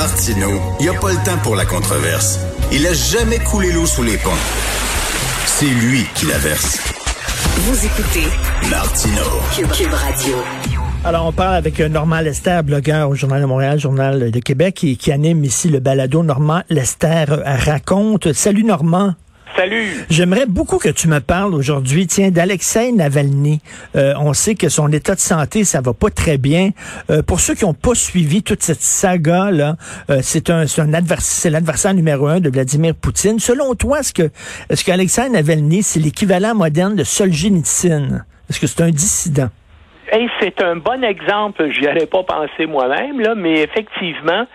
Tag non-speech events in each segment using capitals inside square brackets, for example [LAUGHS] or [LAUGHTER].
Martineau, il n'y a pas le temps pour la controverse. Il a jamais coulé l'eau sous les ponts. C'est lui qui la verse. Vous écoutez Martineau. Cube Radio. Alors, on parle avec Normand Lester, blogueur au Journal de Montréal, Journal de Québec, qui, qui anime ici le balado Normand Lester raconte. Salut Normand. Salut. J'aimerais beaucoup que tu me parles aujourd'hui, tiens, d'Alexei Navalny. Euh, on sait que son état de santé, ça va pas très bien. Euh, pour ceux qui n'ont pas suivi toute cette saga là, euh, c'est un, un adversaire, c'est l'adversaire numéro un de Vladimir Poutine. Selon toi, est-ce que, est-ce qu'Alexei Navalny, c'est l'équivalent moderne de Solzhenitsyn? Est-ce que c'est un dissident? Hey, c'est un bon exemple. J'y aurais pas pensé moi-même là, mais effectivement,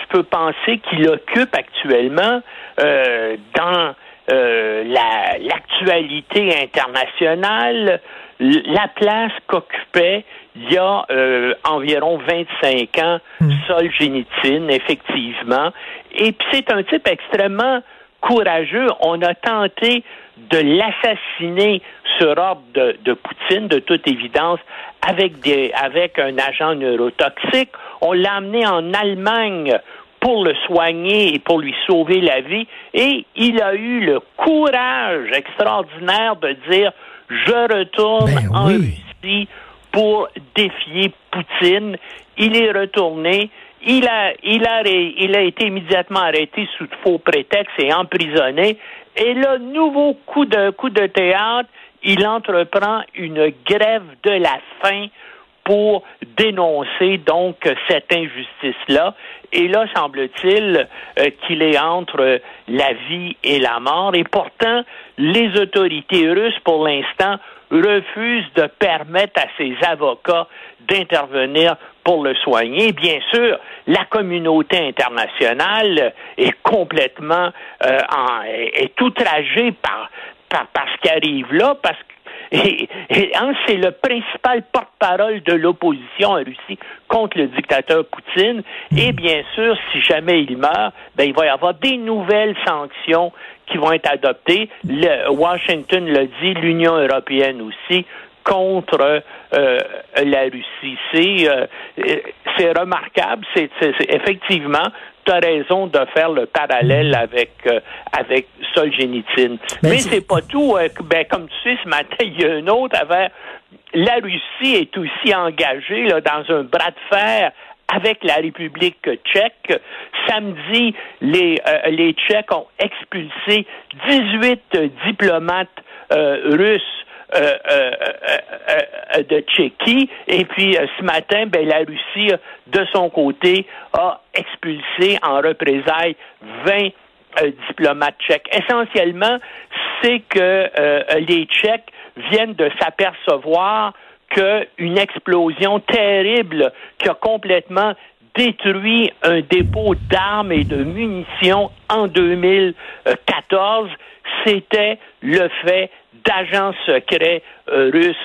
tu peux penser qu'il occupe actuellement dans euh, la- l'actualité internationale, la place qu'occupait il y a euh, environ 25 ans Solzhenitsyn, effectivement. Et puis c'est un type extrêmement courageux. On a tenté de l'assassiner sur ordre de, de Poutine, de toute évidence, avec, des, avec un agent neurotoxique. On l'a amené en Allemagne pour le soigner et pour lui sauver la vie. Et il a eu le courage extraordinaire de dire je retourne Ben en oui. Russie pour défier Poutine. Il est retourné. Il a, il a, il a été immédiatement arrêté sous de faux prétextes et emprisonné. Et là, nouveau coup de, coup de théâtre, il entreprend une grève de la faim pour dénoncer donc cette injustice-là. Et là, semble-t-il euh, qu'il est entre la vie et la mort. Et pourtant, les autorités russes, pour l'instant, refusent de permettre à ses avocats d'intervenir pour le soigner. Bien sûr, la communauté internationale est complètement euh, est outragée par, par, par ce qui arrive là, parce que et, et hein, c'est le principal porte-parole de l'opposition en Russie contre le dictateur Poutine. Et bien sûr, si jamais il meurt, ben, il va y avoir des nouvelles sanctions qui vont être adoptées. Le, Washington l'a dit, l'Union européenne aussi contre euh, la Russie. C'est euh, c'est remarquable. C'est c'est- c'est- effectivement. Tu as raison de faire le parallèle avec euh, avec Solzhenitsyn. Ben, Mais c'est- pas tout. euh, ben, comme tu sais, ce matin, il y a un autre. La Russie est aussi engagée là, dans un bras de fer avec la République tchèque. Samedi, les, euh, les Tchèques ont expulsé 18 diplomates euh, russes euh, euh, euh, de Tchéquie. Et puis ce matin, ben, la Russie, de son côté, a expulsé en représailles 20 euh, diplomates tchèques. Essentiellement, c'est que les Tchèques viennent de s'apercevoir qu'une explosion terrible qui a complètement détruit un dépôt d'armes et de munitions en 2014, c'était le fait d'agents secrets euh, russes.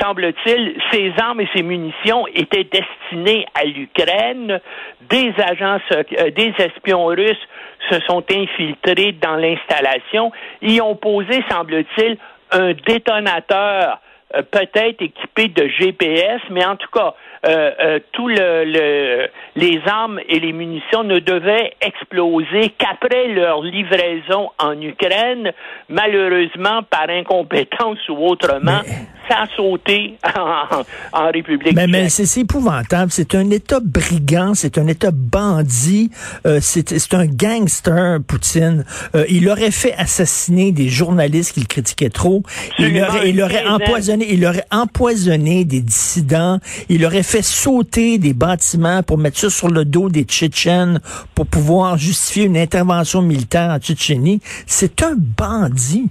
Semble-t-il, ces armes et ces munitions étaient destinées à l'Ukraine. Des agents, euh, des espions russes se sont infiltrés dans l'installation. Ils ont posé, semble-t-il, un détonateur euh, peut-être équipé de GPS, mais en tout cas, euh, euh, le- les armes et les munitions ne devaient exploser qu'après leur livraison en Ukraine. Malheureusement, par incompétence ou autrement, ça a sauté en, en République Mais, c'est épouvantable. C'est un État brigand, c'est un État bandit, euh, c'est un gangster, Poutine. Euh, il aurait fait assassiner des journalistes qu'il critiquait trop. Il aurait, il empoisonné, il aurait empoisonné des dissidents. Il aurait fait sauter des bâtiments pour mettre ça sur le dos des Tchétchènes pour pouvoir justifier une intervention militaire en Tchétchénie. C'est un bandit.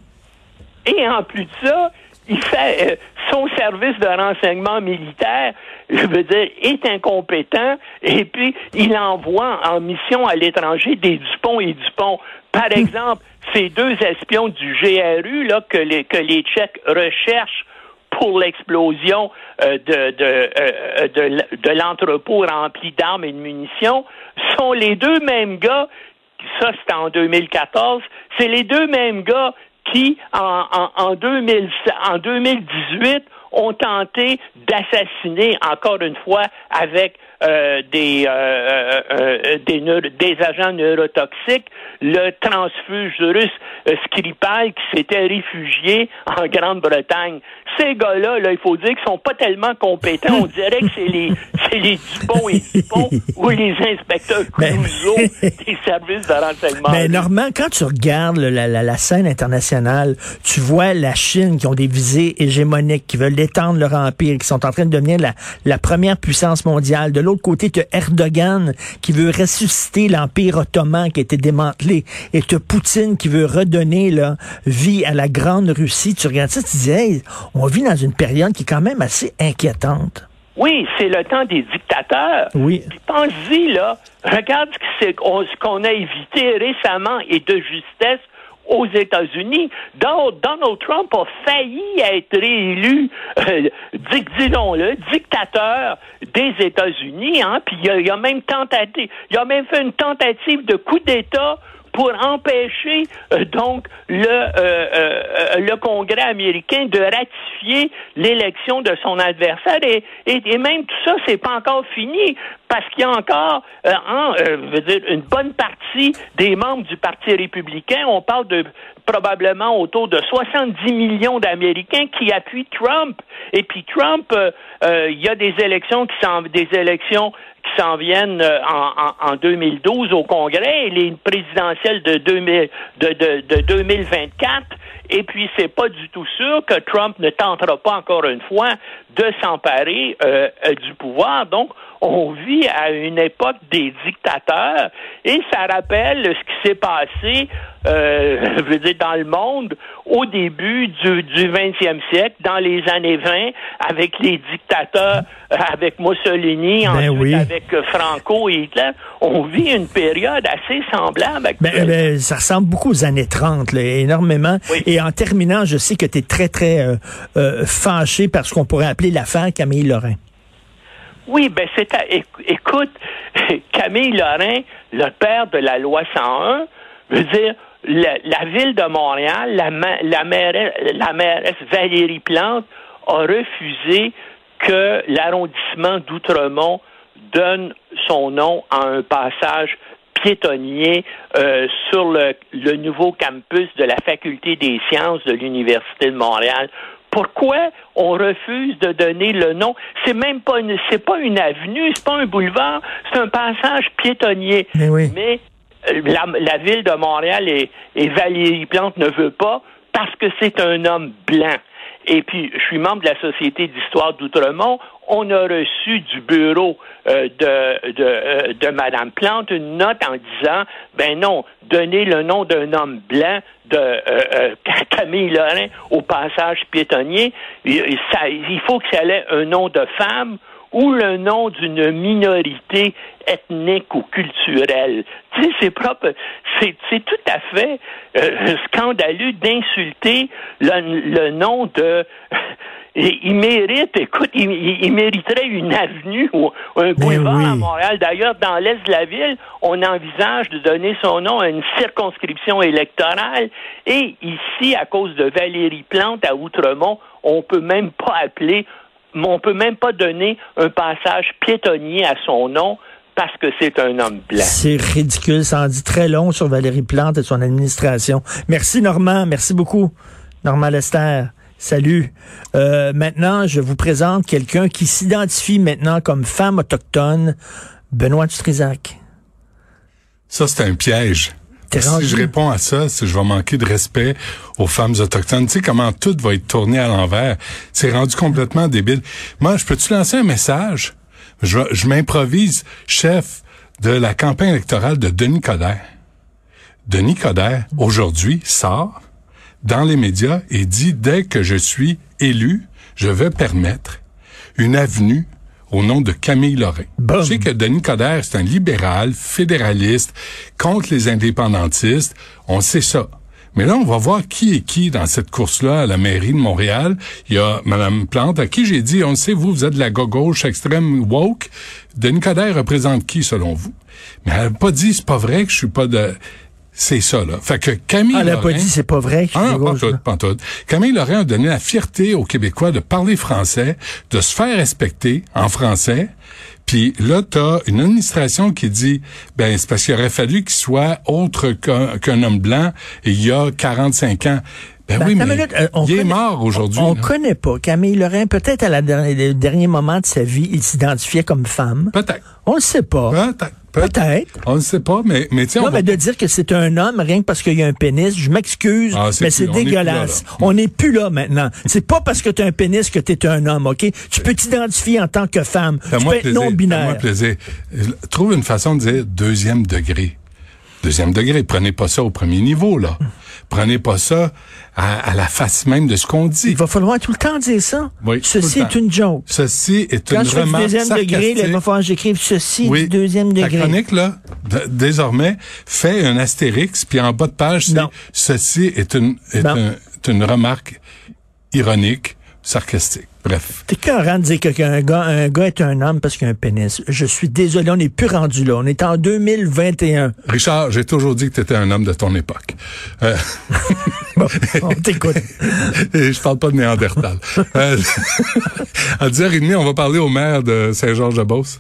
Et en plus de ça, il fait euh, son service de renseignement militaire, je veux dire, est incompétent et puis il envoie en mission à l'étranger des Dupont et Dupont. Par exemple, ces deux espions du GRU là que les que les Tchèques recherchent pour l'explosion euh, de, de, euh, de, de l'entrepôt rempli d'armes et de munitions sont les deux mêmes gars, ça c'était en 2014, c'est les deux mêmes gars qui, en, en, en, 2000, en 2018, ont tenté d'assassiner, encore une fois, avec euh, des, euh, euh, des, des, agents neurotoxiques, le transfuge russe Skripal qui s'était réfugié en Grande-Bretagne. Ces gars-là, là, il faut dire qu'ils sont pas tellement compétents. On dirait que c'est les, [LAUGHS] c'est les Dupont et Dupont ou les inspecteurs [LAUGHS] Clouseau [LAUGHS] des services de renseignement. Mais Normand, quand tu regardes la, la, la, scène internationale, tu vois la Chine qui ont des visées hégémoniques, qui veulent étendre leur empire, qui sont en train de devenir la, la première puissance mondiale. De l'autre côté, tu as Erdogan qui veut ressusciter l'Empire ottoman qui a été démantelé. Et tu as Poutine qui veut redonner là, vie à la grande Russie. Tu regardes ça, tu dis, hey, on vit dans une période qui est quand même assez inquiétante. Oui, c'est le temps des dictateurs. Oui. pense-y, là. Regarde ce qu'on a évité récemment et de justesse aux États-Unis. Donald Trump a failli être réélu, euh, disons-le, dictateur des États-Unis, hein, puis il a, a même tenté, il a même fait une tentative de coup d'État pour empêcher euh, donc le, euh, euh, le Congrès américain de ratifier l'élection de son adversaire et, et, même tout ça c'est pas encore fini parce qu'il y a encore en, veux dire, une bonne partie des membres du Parti républicain, on parle de probablement autour de 70 millions d'Américains qui appuient Trump. Et puis Trump, il y a des élections qui sont des élections s'en viennent euh, en, en, 2012 au Congrès et les présidentielles de, 2000, de, de, de 2024. Et puis, c'est pas du tout sûr que Trump ne tentera pas encore une fois de s'emparer euh, euh du pouvoir. Donc, on vit à une époque des dictateurs et ça rappelle ce qui s'est passé, euh, [LAUGHS] je veux dire, dans le monde au début du, du 20e siècle, dans les années 20, avec les dictateurs, euh, avec Mussolini, ben ensuite avec euh, Franco et Hitler. On vit une période assez semblable. Ben, ben, ça ressemble beaucoup aux années 30, là, énormément. Et en terminant, je sais que tu es très, très euh, euh, fâché par ce qu'on pourrait appeler l'affaire Camille Lorrain. Oui, ben c'est écoute, [LAUGHS] Camille Lorrain, le père de la loi 101, veut dire la, ville de Montréal, la, la, mairesse, Valérie Plante a refusé que l'arrondissement d'Outremont donne son nom à un passage piétonnier euh, sur le, nouveau campus de la Faculté des sciences de l'Université de Montréal pourquoi on refuse de donner le nom? C'est même pas une, c'est pas une avenue, c'est pas un boulevard, c'est un passage piétonnier. Mais, euh, la, ville de Montréal et, et Valérie Plante ne veut pas parce que c'est un homme blanc. Et puis, je suis membre de la Société d'histoire d'Outremont. On a reçu du bureau euh, de, de, euh, de Mme Plante une note en disant, ben non, donnez le nom d'un homme blanc de euh, Camille Lorrain au passage piétonnier. Il, il faut que ça ait un nom de femme ou le nom d'une minorité ethnique ou culturelle. Tu sais, c'est propre, c'est, tout à fait euh, scandaleux d'insulter le, nom de... [LAUGHS] il mérite, écoute, il, mériterait une avenue ou un boulevard à Montréal. D'ailleurs, dans l'est de la ville, on envisage de donner son nom à une circonscription électorale. Et ici, à cause de Valérie Plante à Outremont, on peut même pas appeler on peut même pas donner un passage piétonnier à son nom parce que c'est un homme blanc. C'est ridicule. Ça en dit très long sur Valérie Plante et son administration. Merci, Normand. Merci beaucoup. Normand Lester. Salut. Euh, maintenant, je vous présente quelqu'un qui s'identifie maintenant comme femme autochtone, Benoît Dutrisac. Ça, c'est un piège. Si je réponds à ça, je vais manquer de respect aux femmes autochtones. Tu sais comment tout va être tourné à l'envers. C'est rendu complètement débile. Moi, je peux-tu lancer un message? Je, je m'improvise chef de la campagne électorale de Denis Coderre. Denis Coderre, aujourd'hui, sort dans les médias et dit, dès que je suis élu, je vais permettre une avenue au nom de Camille Lorrain. Je sais que Denis Coderre, c'est un libéral, fédéraliste, contre les indépendantistes. On sait ça. Mais là, on va voir qui est qui dans cette course-là à la mairie de Montréal. Il y a Mme Plante, à qui j'ai dit, on sait, vous, vous êtes de la gauche extrême woke. Denis Coderre représente qui, selon vous? Mais elle n'a pas dit, c'est pas vrai que je suis pas de... C'est ça, là. Fait que Camille ah, Elle n'a pas dit, c'est pas vrai. Ah. Camille Lorrain a donné la fierté aux Québécois de parler français, de se faire respecter en français, puis là, t'as une administration qui dit, ben c'est parce qu'il aurait fallu qu'il soit autre qu'un homme blanc il y a 45 ans. Ben, ben oui, mais euh, il est mort aujourd'hui. On, connaît pas Camille Lorrain. Peut-être à la dernière, dernier moment de sa vie, il s'identifiait comme femme. Peut-être. On le sait pas. Peut-être. Peut-être. On ne sait pas, mais, mais tiens. Non, mais de dire que c'est un homme, rien que parce qu'il y a un pénis, je m'excuse, ah, mais c'est dégueulasse. On n'est plus là maintenant. C'est pas parce que tu as un pénis que tu es un homme, OK? Tu peux t'identifier en tant que femme. Tu peux être non-binaire. plaisir. Trouve une façon de dire deuxième degré. Deuxième degré. Prenez pas ça au premier niveau, là. Prenez pas ça à, la face même de ce qu'on dit. Il va falloir tout le temps dire ça. Oui, ceci est une joke. Ceci est Quand une je remarque deuxième degré, il va falloir que j'écrive ceci du deuxième degré. La chronique, là, désormais, fait un astérix, puis en bas de page, c'est ceci est une, est, est une remarque ironique, sarcastique. Bref. T'es carrément de dire qu'un gars, un gars est un homme parce qu'il a un pénis. Je suis désolé, on n'est plus rendu là. On est en 2021. Richard, j'ai toujours dit que tu étais un homme de ton époque. Euh... [LAUGHS] bon, on t'écoute. [LAUGHS] Et je parle pas de Néandertal. euh, [LAUGHS] à 10h30, on va parler au maire de Saint-Georges-de-Beauce.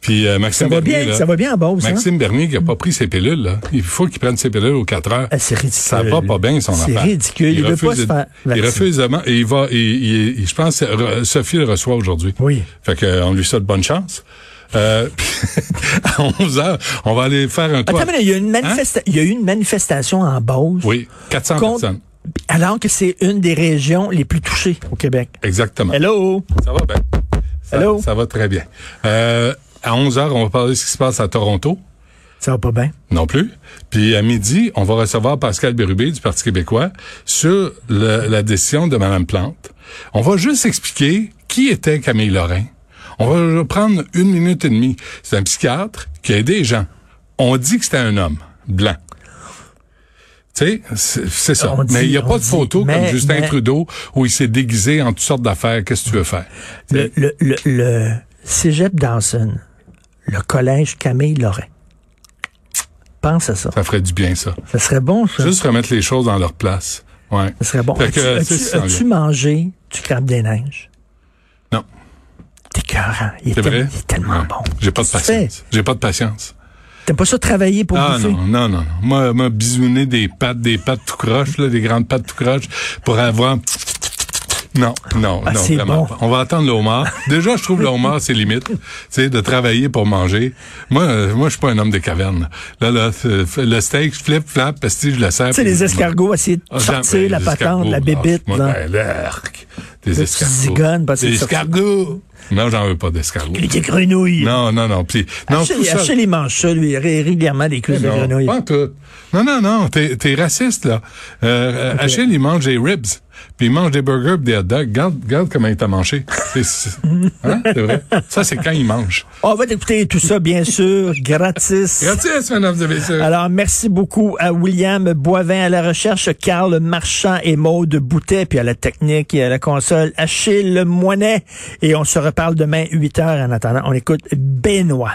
Puis euh, Maxime ça va Bernier, bien, là, ça va bien en Beauce. hein? Maxime Bernier qui a pas pris ses pilules, là. Il faut qu'il prenne ses pilules aux 4 heures. Ah, c'est ridicule. Ça va pas bien, son affaire. C'est ridicule. Il, Il veut refuse pas se faire Il refuse de- et il va, et, il- il- je pense, que Sophie le reçoit aujourd'hui. Oui. Fait que, euh, on lui souhaite bonne chance. Euh, [LAUGHS] à 11 heures, on va aller faire un tour. Attends, mais il y a une manifesta- il y a eu une manifestation en Beauce. Oui, 400 Contre- personnes. Alors que c'est une des régions les plus touchées au Québec. Exactement. Hello? Ça va bien. Ça, Hello? ça va très bien. Euh, à 11 heures, on va parler de ce qui se passe à Toronto. Ça va pas bien. Non plus. Puis à midi, on va recevoir Pascal Bérubé du Parti québécois sur le- la décision de Mme Plante. On va juste expliquer qui était Camille Lorrain. On va prendre une minute et demie. C'est un psychiatre qui a aidé les gens. On dit que c'était un homme blanc. Tu sais, c'est ça. Dit- mais il n'y a pas de dit, photo mais- comme Justin mais- Trudeau où il s'est déguisé en toutes sortes d'affaires. Qu'est-ce que tu veux faire? Le, le, le, le Cégep Dawson, le collège Camille Lorrain. Pense à ça. Ça ferait du bien, ça. Ça serait bon, ça. Juste remettre les choses dans leur place. Ouais. Ça serait bon. As-tu ça as-tu mangé du crabe des neiges? Non. T'es cœurant. Il, est vrai? il est tellement Ouais. bon. J'ai pas de patience. J'ai pas de patience. T'aimes pas ça travailler pour Ah bouffer? non, non, non, non. Moi, moi, bisouner des pattes, des pattes tout croches, là, des grandes pattes tout croches, pour avoir... Non, non, Ah, non, vraiment bon. On va attendre le homard. Déjà, je trouve le homard, c'est limite. Tu sais, de travailler pour manger. Moi, euh, moi, je suis pas un homme des cavernes. Là, là, le steak, je flip, flap, parce que je le sers. Tu sais, les escargots, essayer de Ah, sortir la patente, la ah, bébite, moi, là. ben. Des Le escargots. parce Des escargots. Non, j'en veux pas d'escargots. Les grenouilles. Non, non, non. Puis, non, tout Achille, ça. Achille, il mange ça, lui, ré- régulièrement, des cuisses de Non, grenouilles. pas en tout. Non, non, non, t'es, t'es raciste, là. Euh, euh, Achille, il mange des ribs, puis il mange des burgers pis des hot dogs. Regarde, regarde comment il t'a mangé. C'est, hein, c'est vrai? Ça, c'est quand il mange. On va écouter tout ça, bien sûr, gratis. Gratis, mesdames et messieurs. Alors, merci beaucoup à William Boivin à la recherche, Carl Marchand et Maude Boutet, puis à la technique et à la console, Achille Moinet. Et on se reparle demain, 8 heures. En attendant, on écoute Benoît.